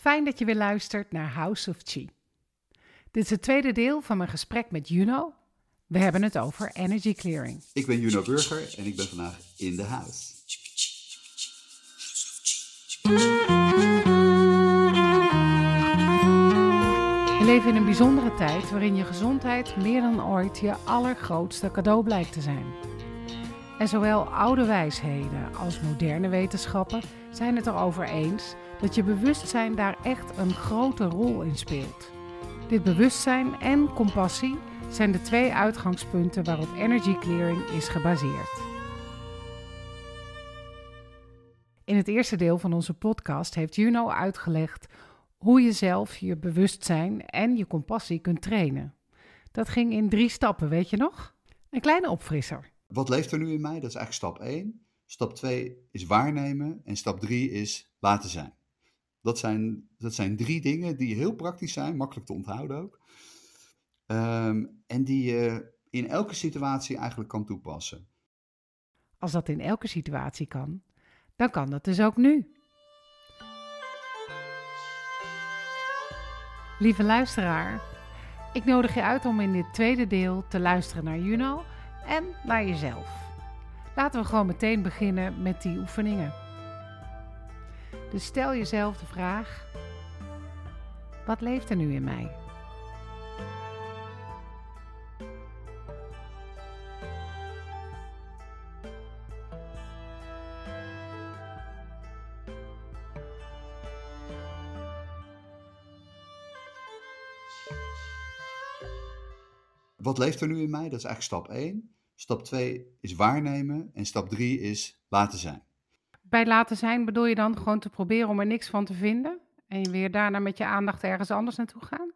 Fijn dat je weer luistert naar House of Chi. Dit is het tweede deel van mijn gesprek met Juno. We hebben het over energy clearing. Ik ben Juno Burger en ik ben vandaag in de huis. We leven in een bijzondere tijd waarin je gezondheid meer dan ooit je allergrootste cadeau blijkt te zijn. En zowel oude wijsheden als moderne wetenschappen zijn het erover eens dat je bewustzijn daar echt een grote rol in speelt. Dit bewustzijn en compassie zijn de twee uitgangspunten waarop energy clearing is gebaseerd. In het eerste deel van onze podcast heeft Juno uitgelegd hoe je zelf je bewustzijn en je compassie kunt trainen. Dat ging in drie stappen, weet je nog? Een kleine opfrisser. Wat leeft er nu in mij? Dat is eigenlijk stap 1. Stap 2 is waarnemen en stap 3 is laten zijn. Dat zijn, dat zijn drie dingen die heel praktisch zijn, makkelijk te onthouden ook. Ehm, en die je in elke situatie eigenlijk kan toepassen. Als dat in elke situatie kan, dan kan dat dus ook nu. Lieve luisteraar, ik nodig je uit om in dit tweede deel te luisteren naar Juno en naar jezelf. Laten we gewoon meteen beginnen met die oefeningen. Dus stel jezelf de vraag: wat leeft er nu in mij? Wat leeft er nu in mij? Dat is eigenlijk stap 1. Stap 2 is waarnemen en stap 3 is laten zijn. Bij laten zijn bedoel je dan gewoon te proberen om er niks van te vinden en weer daarna met je aandacht ergens anders naartoe gaan?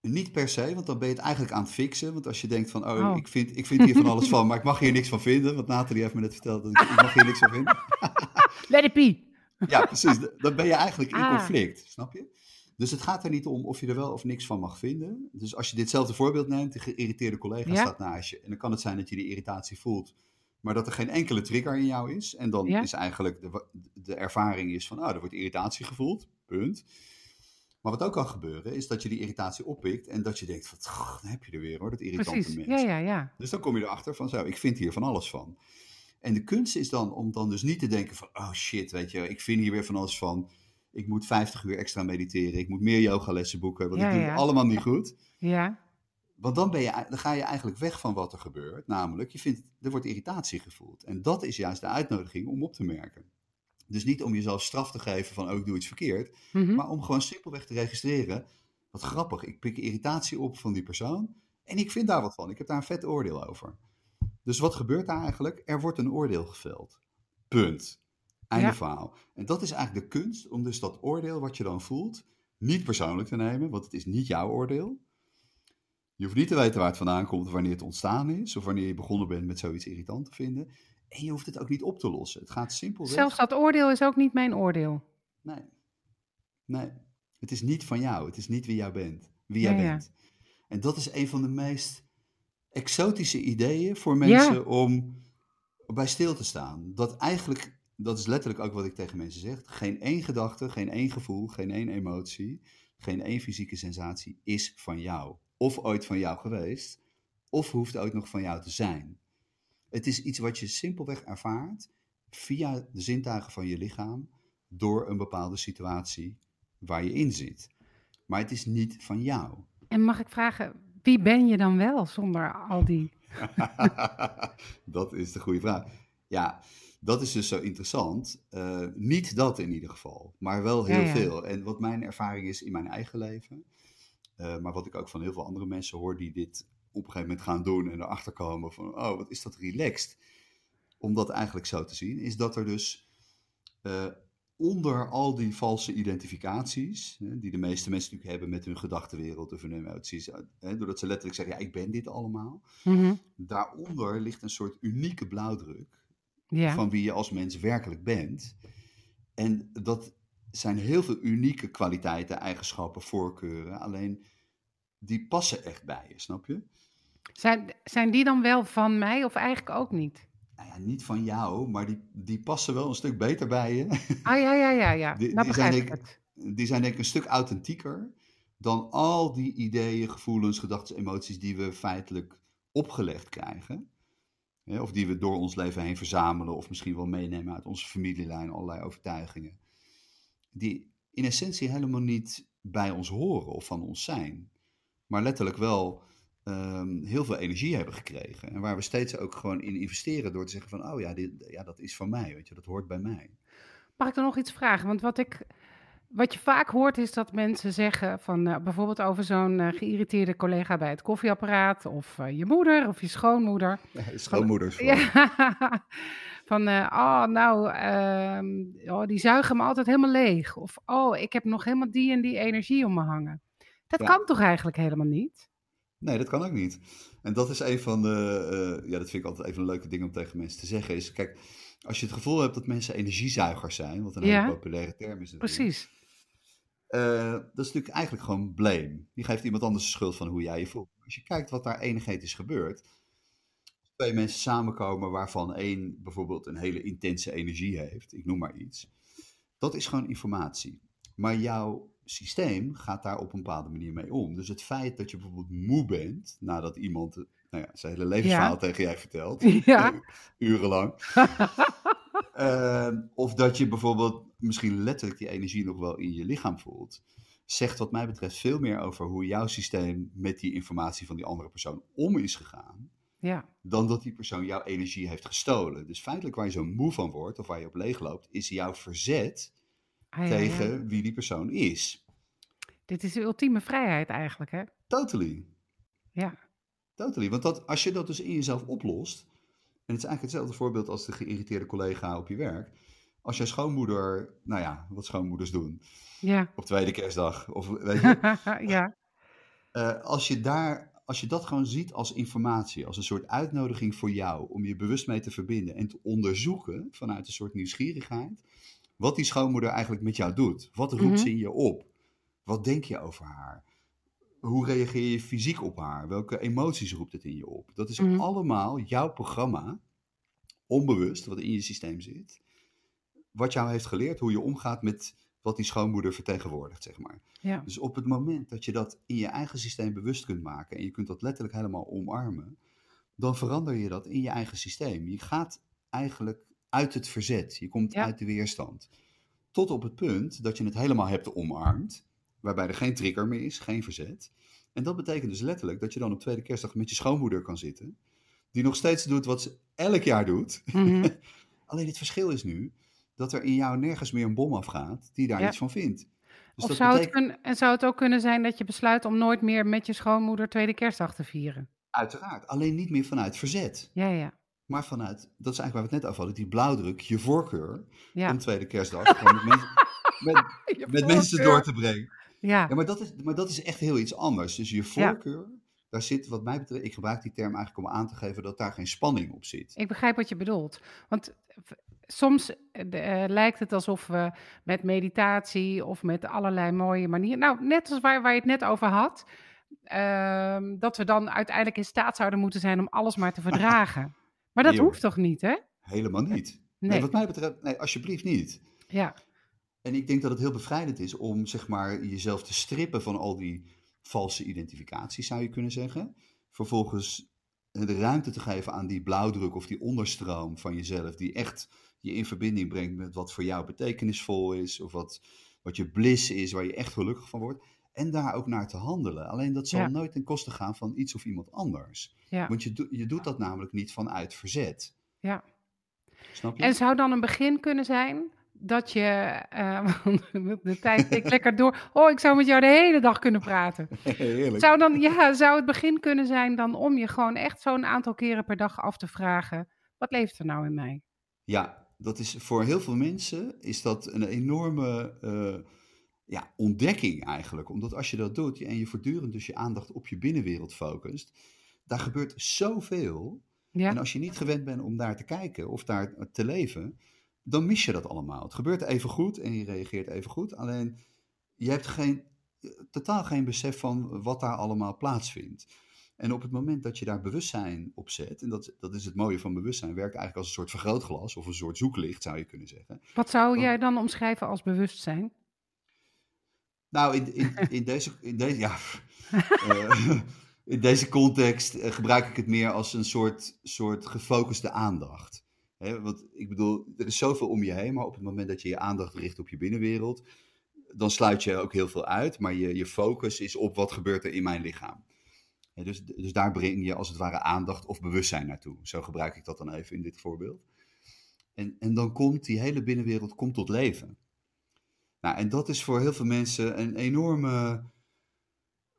Niet per se, want dan ben je het eigenlijk aan het fixen. Want als je denkt van, oh, oh. Ik, vind, ik vind hier van alles van, maar ik mag hier niks van vinden. Want Nathalie heeft me net verteld dat ik, ik mag hier niks van vinden. Let it be. Ja, precies. Dan ben je eigenlijk in ah. conflict, snap je? Dus het gaat er niet om of je er wel of niks van mag vinden. Dus als je ditzelfde voorbeeld neemt, de geïrriteerde collega staat naast je. En dan kan het zijn dat je die irritatie voelt, maar dat er geen enkele trigger in jou is. En dan is eigenlijk de, de ervaring is van, oh, er wordt irritatie gevoeld, punt. Maar wat ook kan gebeuren, is dat je die irritatie oppikt en dat je denkt van, dan heb je er weer hoor, dat irritante Precies. mens. Ja, ja, ja. Dus dan kom je erachter van, zo, ik vind hier van alles van. En de kunst is dan om dan dus niet te denken van, oh shit, weet je, ik vind hier weer van alles van ik moet 50 uur extra mediteren, ik moet meer yogalessen boeken, want ik doe het allemaal niet goed. Ja. Want dan, ben je, dan ga je eigenlijk weg van wat er gebeurt, namelijk je vindt, er wordt irritatie gevoeld. En dat is juist de uitnodiging om op te merken. Dus niet om jezelf straf te geven van, oh ik doe iets verkeerd, Mhm. maar om gewoon simpelweg te registreren, wat grappig, ik pik irritatie op van die persoon en ik vind daar wat van, ik heb daar een vet oordeel over. Dus wat gebeurt daar eigenlijk? Er wordt een oordeel geveld. Punt. Einde Ja. verhaal. En dat is eigenlijk de kunst om dus dat oordeel wat je dan voelt niet persoonlijk te nemen, want het is niet jouw oordeel. Je hoeft niet te weten waar het vandaan komt, wanneer het ontstaan is, of wanneer je begonnen bent met zoiets irritant te vinden. En je hoeft het ook niet op te lossen. Het gaat simpelweg. Zelfs dat oordeel is ook niet mijn oordeel. Nee. Nee. Het is niet van jou. Het is niet wie jij bent. Wie jij Ja, ja. bent. En dat is een van de meest exotische ideeën voor mensen Ja. om bij stil te staan. Dat eigenlijk, dat is letterlijk ook wat ik tegen mensen zeg. Geen één gedachte, geen één gevoel, geen één emotie, geen één fysieke sensatie is van jou. Of ooit van jou geweest, of hoeft ooit nog van jou te zijn. Het is iets wat je simpelweg ervaart via de zintuigen van je lichaam door een bepaalde situatie waar je in zit. Maar het is niet van jou. En mag ik vragen, wie ben je dan wel zonder al die... dat is de goede vraag. Ja, dat is dus zo interessant. Eh, niet dat in ieder geval, maar wel heel Ja, ja. veel. En wat mijn ervaring is in mijn eigen leven, eh, maar wat ik ook van heel veel andere mensen hoor die dit op een gegeven moment gaan doen en erachter komen van, oh, wat is dat relaxed. Om dat eigenlijk zo te zien, is dat er dus eh, onder al die valse identificaties, hè, die de meeste mensen natuurlijk hebben met hun gedachtenwereld of hun emoties, eh, hè, doordat ze letterlijk zeggen, ja, ik ben dit allemaal. Mhm. Daaronder ligt een soort unieke blauwdruk Ja, van wie je als mens werkelijk bent. En dat zijn heel veel unieke kwaliteiten, eigenschappen, voorkeuren. Alleen die passen echt bij je, snap je? zijn, zijn die dan wel van mij of eigenlijk ook niet? Nou ja, niet van jou, maar die, die passen wel een stuk beter bij je. Ah ja, ja, ja, ja. Die- nou die zijn begrijp ik ik- het. die zijn denk ik een stuk authentieker dan al die ideeën, gevoelens, gedachten, emoties die we feitelijk opgelegd krijgen. of die we door ons leven heen verzamelen of misschien wel meenemen uit onze familielijn, allerlei overtuigingen. Die in essentie helemaal niet bij ons horen of van ons zijn. Maar letterlijk wel ehm, heel veel energie hebben gekregen. En waar we steeds ook gewoon in investeren door te zeggen van, oh ja, dit, ja dat is van mij, weet je, dat hoort bij mij. Mag ik dan nog iets vragen? Want wat ik wat je vaak hoort is dat mensen zeggen van uh, bijvoorbeeld over zo'n uh, geïrriteerde collega bij het koffieapparaat of uh, je moeder of je schoonmoeder. Ja, schoonmoeders. Van, ja, van oh nou, ehm, oh, die zuigen me altijd helemaal leeg. Of oh, ik heb nog helemaal die en die energie om me hangen. Dat ja. kan toch eigenlijk helemaal niet? Nee, dat kan ook niet. En dat is een van de, ja, dat vind ik altijd even een leuke ding om tegen mensen te zeggen. Is kijk, als je het gevoel hebt dat mensen energiezuigers zijn, wat een ja, hele populaire term is. Precies. Uh, dat is natuurlijk eigenlijk gewoon blame. Die geeft iemand anders de schuld van hoe jij je voelt. Als je kijkt wat daar is gebeurd. Twee mensen samenkomen waarvan één bijvoorbeeld een hele intense energie heeft. Ik noem maar iets. Dat is gewoon informatie. Maar jouw systeem gaat daar op een bepaalde manier mee om. Dus het feit dat je bijvoorbeeld moe bent nadat iemand nou ja, zijn hele levensverhaal ja. tegen jij vertelt. Ja. Urenlang. uh, of dat je bijvoorbeeld misschien letterlijk die energie nog wel in je lichaam voelt. Zegt wat mij betreft veel meer over hoe jouw systeem met die informatie van die andere persoon om is gegaan. Ja. Dan dat die persoon jouw energie heeft gestolen. Dus feitelijk waar je zo moe van wordt of waar je op leeg loopt, is jouw verzet ah, ja, tegen ja. wie die persoon is. Dit is de ultieme vrijheid eigenlijk, hè? Totally. Ja. Totally. Want dat, als je dat dus in jezelf oplost. En het is eigenlijk hetzelfde voorbeeld als de geïrriteerde collega op je werk. Als jij schoonmoeder, nou ja, wat schoonmoeders doen. Ja. Op tweede kerstdag. Of weet je. ja. Uh, als je daar. Als je dat gewoon ziet als informatie, als een soort uitnodiging voor jou om je bewust mee te verbinden en te onderzoeken vanuit een soort nieuwsgierigheid, wat die schoonmoeder eigenlijk met jou doet. Wat roept -hmm. ze in je op? Wat denk je over haar? hoe reageer je fysiek op haar? Welke emoties roept het in je op? Dat is mm. allemaal jouw programma, onbewust, wat in je systeem zit. Wat jou heeft geleerd hoe je omgaat met wat die schoonmoeder vertegenwoordigt, zeg maar. Ja. Dus op het moment dat je dat in je eigen systeem bewust kunt maken en je kunt dat letterlijk helemaal omarmen, dan verander je dat in je eigen systeem. Je gaat eigenlijk uit het verzet, je komt ja. uit de weerstand. Tot op het punt dat je het helemaal hebt omarmd waarbij er geen trigger meer is, geen verzet. En dat betekent dus letterlijk dat je dan op tweede kerstdag met je schoonmoeder kan zitten, die nog steeds doet wat ze elk jaar doet. Mhm. Alleen het verschil is nu dat er in jou nergens meer een bom afgaat die daar iets van vindt. Dus of zou, betekent... het zou het ook kunnen zijn dat je besluit om nooit meer met je schoonmoeder tweede kerstdag te vieren? Uiteraard, alleen niet meer vanuit verzet. Ja, ja. Maar vanuit, dat is eigenlijk waar we het net over hadden, die blauwdruk, je voorkeur ja. om tweede kerstdag met, mensen, met, met mensen door te brengen. Ja. ja maar, dat is, maar dat is echt heel iets anders. Dus je voorkeur, daar zit wat mij betreft, ik gebruik die term eigenlijk om aan te geven dat daar geen spanning op zit. Ik begrijp wat je bedoelt. Want soms uh, lijkt het alsof we met meditatie of met allerlei mooie manieren, nou net als waar, waar je het net over had, uh, dat we dan uiteindelijk in staat zouden moeten zijn om alles maar te verdragen. Maar dat nee, hoeft toch niet, hè? Helemaal niet. Nee. nee. wat mij betreft, nee, alsjeblieft niet. Ja. En ik denk dat het heel bevrijdend is om zeg maar, jezelf te strippen van al die valse identificaties, zou je kunnen zeggen. Vervolgens de ruimte te geven aan die blauwdruk of die onderstroom van jezelf, die echt je in verbinding brengt met wat voor jou betekenisvol is, of wat, wat je bliss is, waar je echt gelukkig van wordt. En daar ook naar te handelen. Alleen dat zal nooit ten koste gaan van iets of iemand anders. Ja. Want je, je doet dat namelijk niet vanuit verzet. Ja. Snap je? En zou dan een begin kunnen zijn dat je, uh, de tijd tikt lekker door. Oh, ik zou met jou de hele dag kunnen praten. Heerlijk. Zou, dan, ja, zou het begin kunnen zijn dan om je gewoon echt zo'n aantal keren per dag af te vragen, wat leeft er nou in mij? Ja, dat is voor heel veel mensen is dat een enorme uh, ja, ontdekking eigenlijk. Omdat als je dat doet en je voortdurend dus je aandacht op je binnenwereld focust, daar gebeurt zoveel. Ja. En als je niet gewend bent om daar te kijken of daar te leven, dan mis je dat allemaal. Het gebeurt even goed en je reageert even goed. Alleen je hebt geen, totaal geen besef van wat daar allemaal plaatsvindt. En op het moment dat je daar bewustzijn op zet, en dat, dat is het mooie van bewustzijn, werkt eigenlijk als een soort vergrootglas of een soort zoeklicht, zou je kunnen zeggen. Wat zou jij dan omschrijven als bewustzijn? Nou, in, in, in, deze, in, deze, ja, uh, in deze context uh, gebruik ik het meer als een soort, soort gefocuste aandacht. Want ik bedoel, er is zoveel om je heen, maar op het moment dat je je aandacht richt op je binnenwereld, dan sluit je ook heel veel uit, maar je, je focus is op wat gebeurt er in mijn lichaam. Dus, dus daar breng je als het ware aandacht of bewustzijn naartoe. Zo gebruik ik dat dan even in dit voorbeeld. En, en dan komt die hele binnenwereld komt tot leven. Nou, en dat is voor heel veel mensen een enorme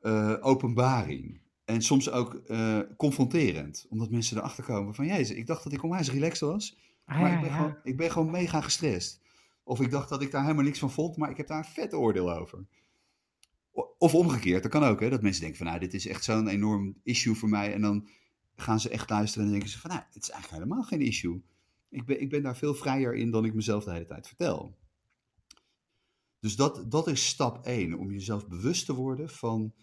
uh, openbaring. En soms ook uh, confronterend, omdat mensen erachter komen van... Jezus, ik dacht dat ik onwijs relaxed was, ah, maar ja, ik, ben ja. gewoon, ik ben gewoon mega gestrest. Of ik dacht dat ik daar helemaal niks van vond, maar ik heb daar een vet oordeel over. Of omgekeerd, dat kan ook, hè, dat mensen denken van... Nou, dit is echt zo'n enorm issue voor mij. En dan gaan ze echt luisteren en denken ze van... Nou, het is eigenlijk helemaal geen issue. Ik ben, ik ben daar veel vrijer in dan ik mezelf de hele tijd vertel. Dus dat, dat is stap 1, om jezelf bewust te worden van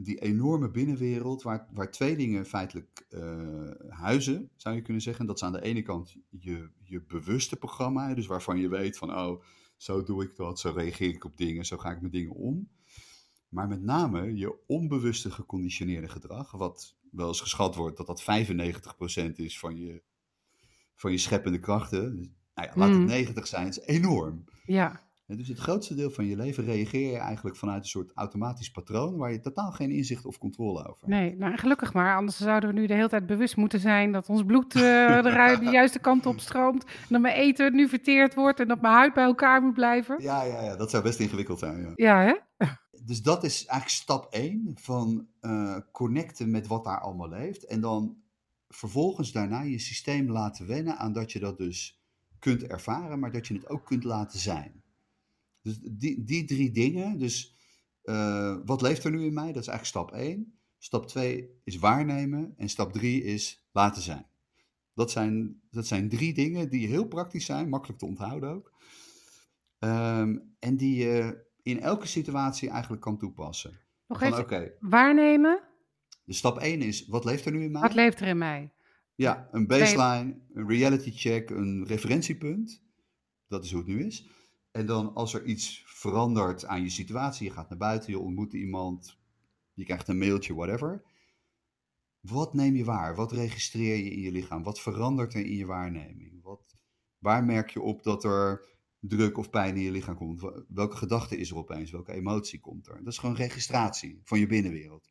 die enorme binnenwereld, waar, waar twee dingen feitelijk uh, huizen, zou je kunnen zeggen. Dat is aan de ene kant je, je bewuste programma, dus waarvan je weet van, oh, zo doe ik dat, zo reageer ik op dingen, zo ga ik met dingen om. Maar met name je onbewuste geconditioneerde gedrag, wat wel eens geschat wordt dat dat 95% is van je, van je scheppende krachten. Dus, nou ja, laat het 90 mm. zijn, is enorm. Ja. Dus het grootste deel van je leven reageer je eigenlijk vanuit een soort automatisch patroon waar je totaal geen inzicht of controle over hebt. Nee, nou gelukkig maar, anders zouden we nu de hele tijd bewust moeten zijn dat ons bloed uh, de, de, juiste kant op stroomt. En dat mijn eten nu verteerd wordt en dat mijn huid bij elkaar moet blijven. Ja, ja, ja dat zou best ingewikkeld zijn. Ja, ja hè? Dus dat is eigenlijk stap 1 van uh, connecten met wat daar allemaal leeft. En dan vervolgens daarna je systeem laten wennen aan dat je dat dus kunt ervaren, maar dat je het ook kunt laten zijn. Dus die, die drie dingen, dus uh, wat leeft er nu in mij? Dat is eigenlijk stap 1. Stap 2 is waarnemen en stap 3 is laten zijn. Dat zijn, dat zijn drie dingen die heel praktisch zijn, makkelijk te onthouden ook. Um, en die je in elke situatie eigenlijk kan toepassen. Nog even, okay, waarnemen? Dus stap 1 is, wat leeft er nu in mij? Wat leeft er in mij? Ja, een baseline, een reality check, een referentiepunt. Dat is hoe het nu is. En dan als er iets verandert aan je situatie, je gaat naar buiten, je ontmoet iemand, je krijgt een mailtje, whatever. Wat neem je waar? Wat registreer je in je lichaam? Wat verandert er in je waarneming? Wat, waar merk je op dat er druk of pijn in je lichaam komt? Welke gedachte is er opeens? Welke emotie komt er? Dat is gewoon registratie van je binnenwereld.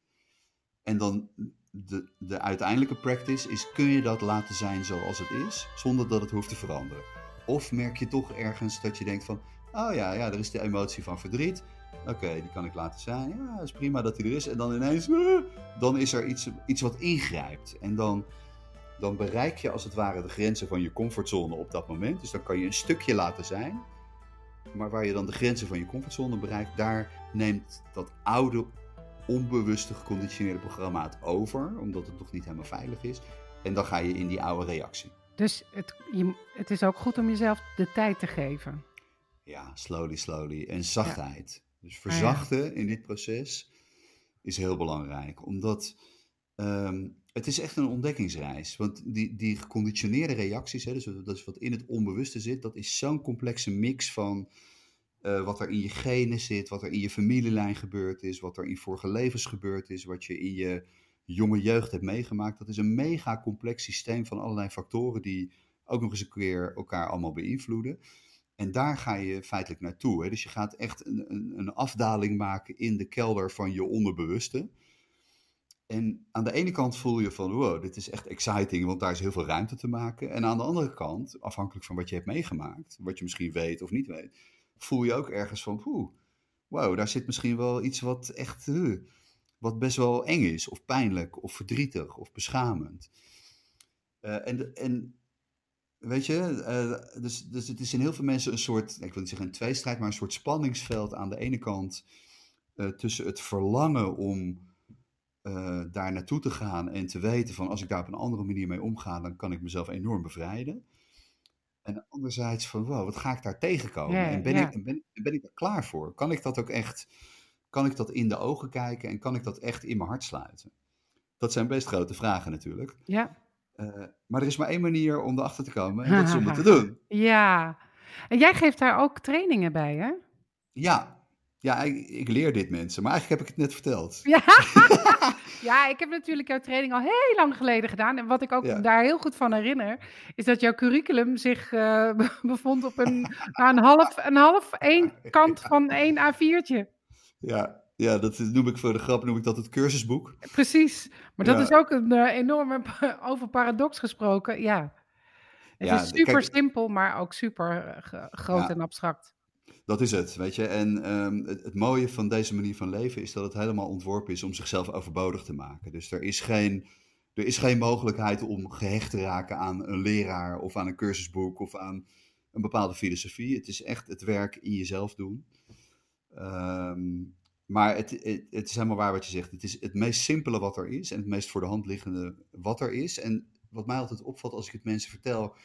En dan de, de uiteindelijke practice is, kun je dat laten zijn zoals het is, zonder dat het hoeft te veranderen? Of merk je toch ergens dat je denkt van, oh ja, ja er is de emotie van verdriet. Oké, die kan ik laten zijn. Ja, is prima dat die er is. En dan ineens, uh, dan is er iets, iets wat ingrijpt. En dan, dan bereik je als het ware de grenzen van je comfortzone op dat moment. Dus dan kan je een stukje laten zijn. Maar waar je dan de grenzen van je comfortzone bereikt, daar neemt dat oude, onbewuste geconditioneerde programma het over. Omdat het nog niet helemaal veilig is. En dan ga je in die oude reactie. Dus het, je, het is ook goed om jezelf de tijd te geven. Ja, slowly, slowly. En zachtheid. Dus ah, verzachten in dit proces is heel belangrijk. Omdat um, het is echt een ontdekkingsreis. Want die, die geconditioneerde reacties, hè, dus dat is wat in het onbewuste zit, dat is zo'n complexe mix van uh, wat er in je genen zit, wat er in je familielijn gebeurd is, wat er in vorige levens gebeurd is, wat je in je jonge jeugd hebt meegemaakt. Dat is een mega complex systeem van allerlei factoren die ook nog eens een keer elkaar allemaal beïnvloeden. En daar ga je feitelijk naartoe. Hè? Dus je gaat echt een, een, een, afdaling maken in de kelder van je onderbewuste. En aan de ene kant voel je van, wow, dit is echt exciting, want daar is heel veel ruimte te maken. En aan de andere kant, afhankelijk van wat je hebt meegemaakt, wat je misschien weet of niet weet, voel je ook ergens van, poeh, wow, daar zit misschien wel iets wat echt, wat best wel eng is, of pijnlijk, of verdrietig, of beschamend. Uh, en, en weet je, uh, dus, dus het is in heel veel mensen een soort, ik wil niet zeggen een tweestrijd, maar een soort spanningsveld aan de ene kant uh, tussen het verlangen om daar naartoe te gaan en te weten van als ik daar op een andere manier mee omga, dan kan ik mezelf enorm bevrijden. En anderzijds van, wow, wat ga ik daar tegenkomen? en ben, ik, ben, ben ik er klaar voor? Kan ik dat ook echt kan ik dat in de ogen kijken en kan ik dat echt in mijn hart sluiten? Dat zijn best grote vragen natuurlijk. Ja. Uh, maar er is maar één manier om erachter te komen en dat is om het te doen. Ja. En jij geeft daar ook trainingen bij, hè? Ja. Ja, ik, ik leer dit mensen, maar eigenlijk heb ik het net verteld. Ja. ja, ik heb natuurlijk jouw training al heel lang geleden gedaan. En wat ik ook Ja. daar heel goed van herinner, is dat jouw curriculum zich eh, be- bevond op een, een half, een half, één kant van één A4'tje. Ja, ja, dat noem ik voor de grap, noem ik dat het cursusboek. Precies. Maar dat Ja. is ook een eh, enorme, over paradox gesproken, ja. Het Ja, is super kijk- simpel, maar ook super eh, groot en abstract. Dat is het, weet je. En ehm, het, mooie van deze manier van leven is dat het helemaal ontworpen is om zichzelf overbodig te maken. Dus er is geen, er is geen mogelijkheid om gehecht te raken aan een leraar of aan een cursusboek of aan een bepaalde filosofie. Het is echt het werk in jezelf doen. Ehm, maar het, het, het is helemaal waar wat je zegt. Het is het meest simpele wat er is en het meest voor de hand liggende wat er is. En wat mij altijd opvalt als ik het mensen vertel,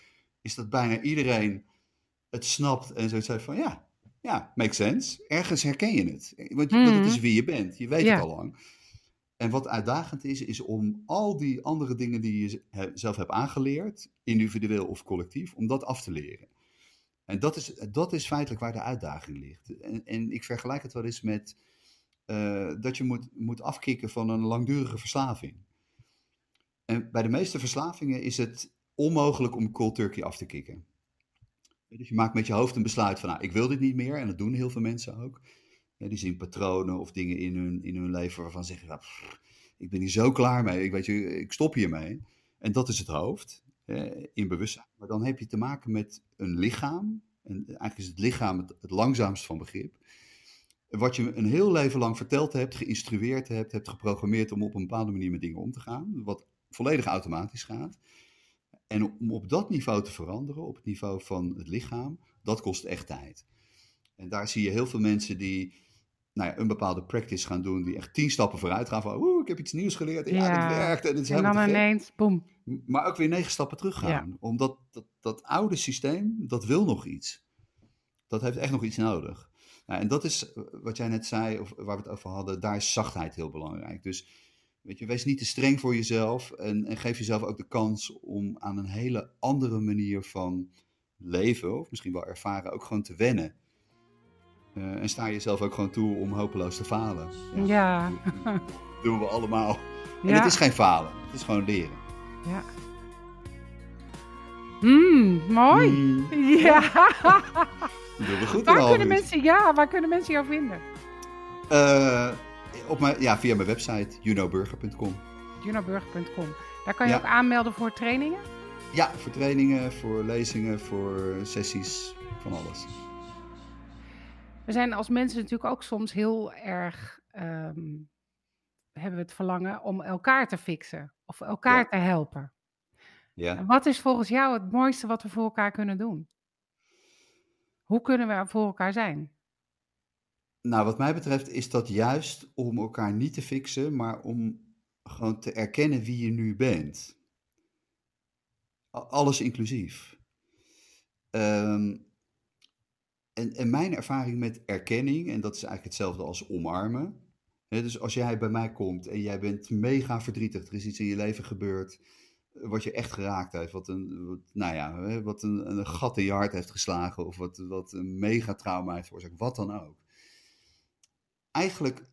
is dat bijna iedereen het snapt en zoiets heeft van ja, ja, makes sense. Ergens herken je het. Want, je- want het is Mhm. wie je bent. Je weet Ja. het al lang. En wat uitdagend is, is om al die andere dingen die je zelf hebt aangeleerd, individueel of collectief, om dat af te leren. En dat is, dat is feitelijk waar de uitdaging ligt. En, en ik vergelijk het wel eens met eh, dat je moet, moet afkicken van een langdurige verslaving. En bij de meeste verslavingen is het onmogelijk om cold turkey af te kicken. Dus je maakt met je hoofd een besluit van, nou, ik wil dit niet meer. En dat doen heel veel mensen ook. Die zien patronen of dingen in hun, in hun leven waarvan ze zeggen, ik ben hier zo klaar mee. Ik, weet je, ik stop hiermee. En dat is het hoofd, in bewustzijn. Maar dan heb je te maken met een lichaam. En eigenlijk is het lichaam het, het langzaamst van begrip. Wat je een heel leven lang verteld hebt, geïnstrueerd hebt, hebt geprogrammeerd om op een bepaalde manier met dingen om te gaan. Wat volledig automatisch gaat. En om op dat niveau te veranderen, op het niveau van het lichaam, dat kost echt tijd. En daar zie je heel veel mensen die nou ja, een bepaalde practice gaan doen, die echt tien stappen vooruit gaan van, oeh, ik heb iets nieuws geleerd, ja, Ja. dat werkt en het is En helemaal dan ineens, boem. Maar ook weer negen stappen teruggaan. Omdat dat, dat oude systeem, dat wil nog iets. Dat heeft echt nog iets nodig. Nou, en dat is eh, wat jij net zei, of waar we het over hadden, daar is zachtheid heel belangrijk. Dus weet je, wees niet te streng voor jezelf en, en geef jezelf ook de kans om aan een hele andere manier van leven, of misschien wel ervaren, ook gewoon te wennen. Eh, en sta jezelf ook gewoon toe om hopeloos te falen. Ja. Doen we allemaal. En Ja. het is geen falen, het is gewoon leren. Ja. Mm, mooi. Mm, Ja. doen we goed Waar kunnen mensen, ja, waar kunnen mensen jou vinden? Eh, op mijn, ja, via mijn website, junnoburger.com. junoburg.com. Daar kan je Ja. ook aanmelden voor trainingen. Ja, voor trainingen, voor lezingen, voor sessies, van alles. We zijn als mensen natuurlijk ook soms heel erg, ehm, hebben we het verlangen om elkaar te fixen of elkaar Ja. te helpen. Ja. En wat is volgens jou het mooiste wat we voor elkaar kunnen doen? Hoe kunnen we voor elkaar zijn? Nou, wat mij betreft is dat juist om elkaar niet te fixen, maar om gewoon te erkennen wie je nu bent. Alles inclusief. Ehm, en, en mijn ervaring met erkenning, en dat is eigenlijk hetzelfde als omarmen. Dus als jij bij mij komt en jij bent mega verdrietig, er is iets in je leven gebeurd eh, wat je echt geraakt heeft, wat een, nou ja, wat een, een gat in je hart heeft geslagen, of wat, wat een mega trauma heeft veroorzaakt, wat dan ook. Eigenlijk,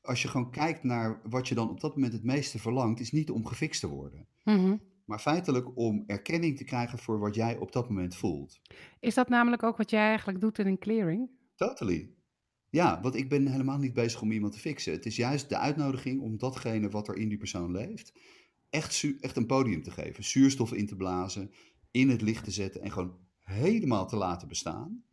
als je gewoon kijkt naar wat je dan op dat moment het meeste verlangt, is niet om gefixt te worden. Mhm. Maar feitelijk om erkenning te krijgen voor wat jij op dat moment voelt. Is dat namelijk ook wat jij eigenlijk doet in een clearing? Totally. Ja, want ik ben helemaal niet bezig om iemand te fixen. Het is juist de uitnodiging om datgene wat er in die persoon leeft, echt, echt een podium te geven. Zuurstof in te blazen, in het licht te zetten en gewoon helemaal te laten bestaan.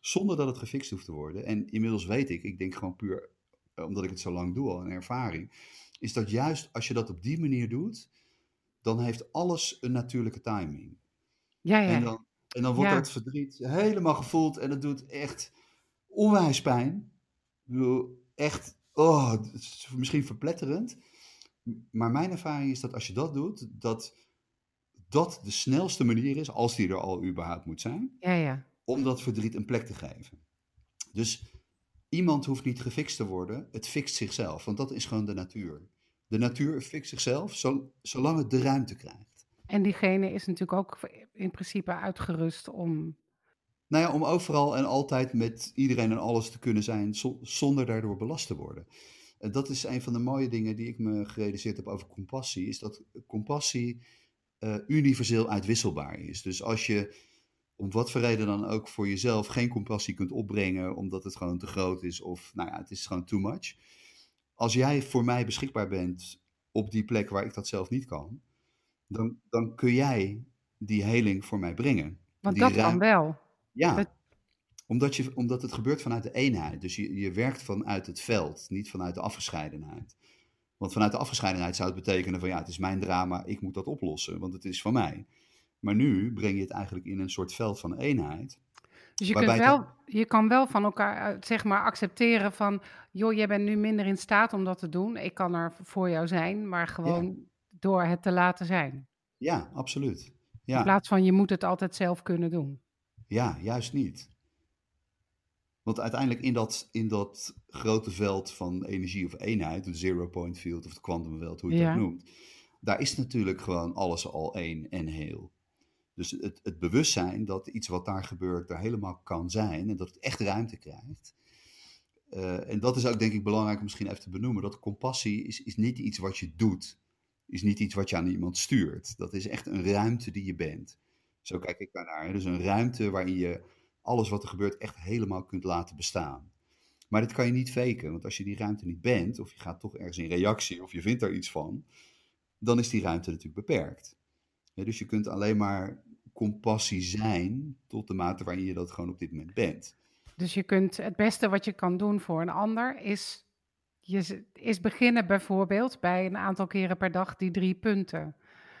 Zonder dat het gefixt hoeft te worden. En inmiddels weet ik, ik denk gewoon puur eh, omdat ik het zo lang doe al, een ervaring, is dat juist als je dat op die manier doet, dan heeft alles een natuurlijke timing. Ja, ja. En dan, en dan wordt Ja. dat verdriet helemaal gevoeld en het doet echt onwijs pijn. Ik bedoel, echt, oh, misschien verpletterend. Maar mijn ervaring is dat als je dat doet, dat dat de snelste manier is, als die er al überhaupt moet zijn, ja, ja. Om dat verdriet een plek te geven. Dus iemand hoeft niet gefixt te worden, het fixt zichzelf, want dat is gewoon de natuur. De natuur fixt zichzelf zo- zolang het de ruimte krijgt. En diegene is natuurlijk ook in principe uitgerust om Nou ja, om overal en altijd met iedereen en alles te kunnen zijn zonder daardoor belast te worden. En dat is een van de mooie dingen die ik me gerealiseerd heb over compassie, is dat compassie uh, universeel uitwisselbaar is. Dus als je om wat voor reden dan ook voor jezelf geen compassie kunt opbrengen, omdat het gewoon te groot is of nou ja, het is gewoon too much. Als jij voor mij beschikbaar bent op die plek waar ik dat zelf niet kan, dan, dan kun jij die heling voor mij brengen. Want dat kan wel. Ja, omdat, je, omdat het gebeurt vanuit de eenheid. Dus je, je werkt vanuit het veld, niet vanuit de afgescheidenheid. Want vanuit de afgescheidenheid zou het betekenen van ja, het is mijn drama, ik moet dat oplossen, want het is van mij. Maar nu breng je het eigenlijk in een soort veld van eenheid. Dus je, kunt wel, je kan wel van elkaar eh, zeg maar accepteren van, joh, jij bent nu minder in staat om dat te doen. Ik kan er voor jou zijn, maar gewoon door het te laten zijn. Ja, absoluut. Ja. In plaats van je moet het altijd zelf kunnen doen. Ja, juist niet. Want uiteindelijk in dat, in dat grote veld van energie of eenheid, de zero point field of de veld, hoe je het ook noemt, daar is natuurlijk gewoon alles al één en heel. Dus het, het bewustzijn dat iets wat daar gebeurt daar helemaal kan zijn en dat het echt ruimte krijgt. Uh, en dat is ook denk ik belangrijk om misschien even te benoemen. Dat compassie is, is niet iets wat je doet. Is niet iets wat je aan iemand stuurt. Dat is echt een ruimte die je bent. Zo kijk ik daarnaar. Dus een ruimte waarin je alles wat er gebeurt echt helemaal kunt laten bestaan. Maar dat kan je niet faken, want als je die ruimte niet bent, of je gaat toch ergens in reactie, of je vindt daar iets van, dan is die ruimte natuurlijk beperkt. dus je kunt alleen maar compassie zijn tot de mate waarin je dat gewoon op dit moment bent. Dus je kunt het beste wat je kan doen voor een ander is, je, is beginnen bijvoorbeeld bij een aantal keren per dag die drie punten.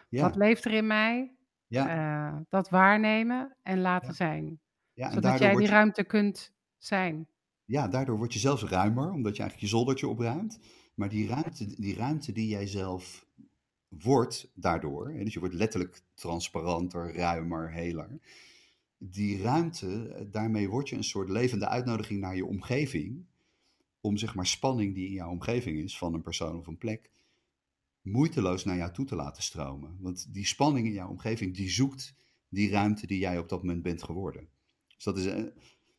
Ja. Wat leeft er in mij? Ja. Uh, dat waarnemen en laten zijn. Ja, Zodat jij die ruimte kunt zijn. Ja, daardoor word je zelfs ruimer, omdat je eigenlijk je zoldertje opruimt. Maar die ruimte, die ruimte die jij zelf wordt daardoor, dus je wordt letterlijk transparanter, ruimer, heler. Die ruimte, daarmee word je een soort levende uitnodiging naar je omgeving. Om zeg maar spanning die in jouw omgeving is, van een persoon of een plek, moeiteloos naar jou toe te laten stromen. Want die spanning in jouw omgeving, die zoekt die ruimte die jij op dat moment bent geworden. Dus dat is een,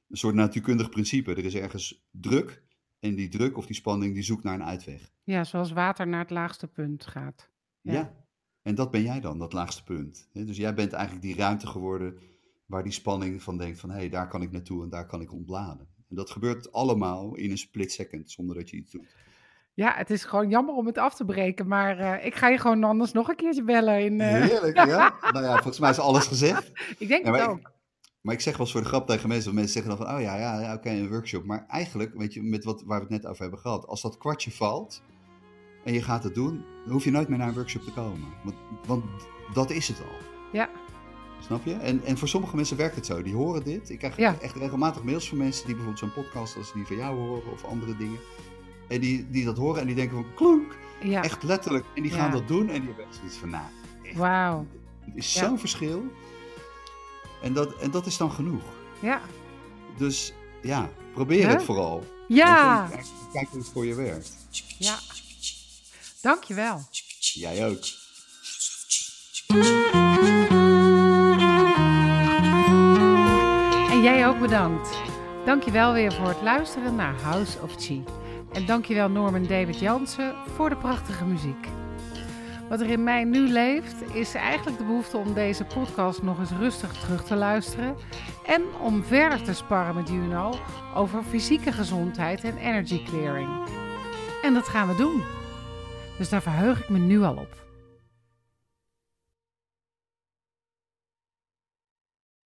een soort natuurkundig principe. Er is ergens druk en die druk of die spanning die zoekt naar een uitweg. Ja, zoals water naar het laagste punt gaat. Ja, en dat ben jij dan, dat laagste punt. Dus jij bent eigenlijk die ruimte geworden waar die spanning van denkt van hé, hey, daar kan ik naartoe en daar kan ik ontladen. En dat gebeurt allemaal in een split second zonder dat je iets doet. Ja, het is gewoon jammer om het af te breken, maar uh, ik ga je gewoon anders nog een keertje bellen. In, uh... Heerlijk, ja. nou ja, volgens mij is alles gezegd. ik denk het ook. Maar ik zeg wel eens voor de grap tegen mensen, mensen zeggen dan van, oh ja, ja, ja oké, een workshop. Maar eigenlijk, weet je, met wat, waar we het net over hebben gehad, als dat kwartje valt en je gaat het doen, dan hoef je nooit meer naar een workshop te komen. Want, want dat is het al. Ja. Snap je? En, en voor sommige mensen werkt het zo. Die horen dit. Ik krijg echt regelmatig mails van mensen die bijvoorbeeld zo'n podcast als die van jou horen of andere dingen. En die, die dat horen en die denken van klonk. Ja. Echt letterlijk. En die gaan dat doen en die hebben zoiets van, nou, Wauw. Het is zo'n verschil. En dat, en dat is dan genoeg. Ja. Dus ja, probeer het vooral. Ja. Kijk, kijk hoe het voor je werkt. Ja. Dankjewel. Jij ook. En jij ook bedankt. Dankjewel weer voor het luisteren naar House of Chi. En dankjewel Norman David Jansen voor de prachtige muziek. Wat er in mij nu leeft, is eigenlijk de behoefte om deze podcast nog eens rustig terug te luisteren. En om verder te sparren met Juno over fysieke gezondheid en energy clearing. En dat gaan we doen. Dus daar verheug ik me nu al op.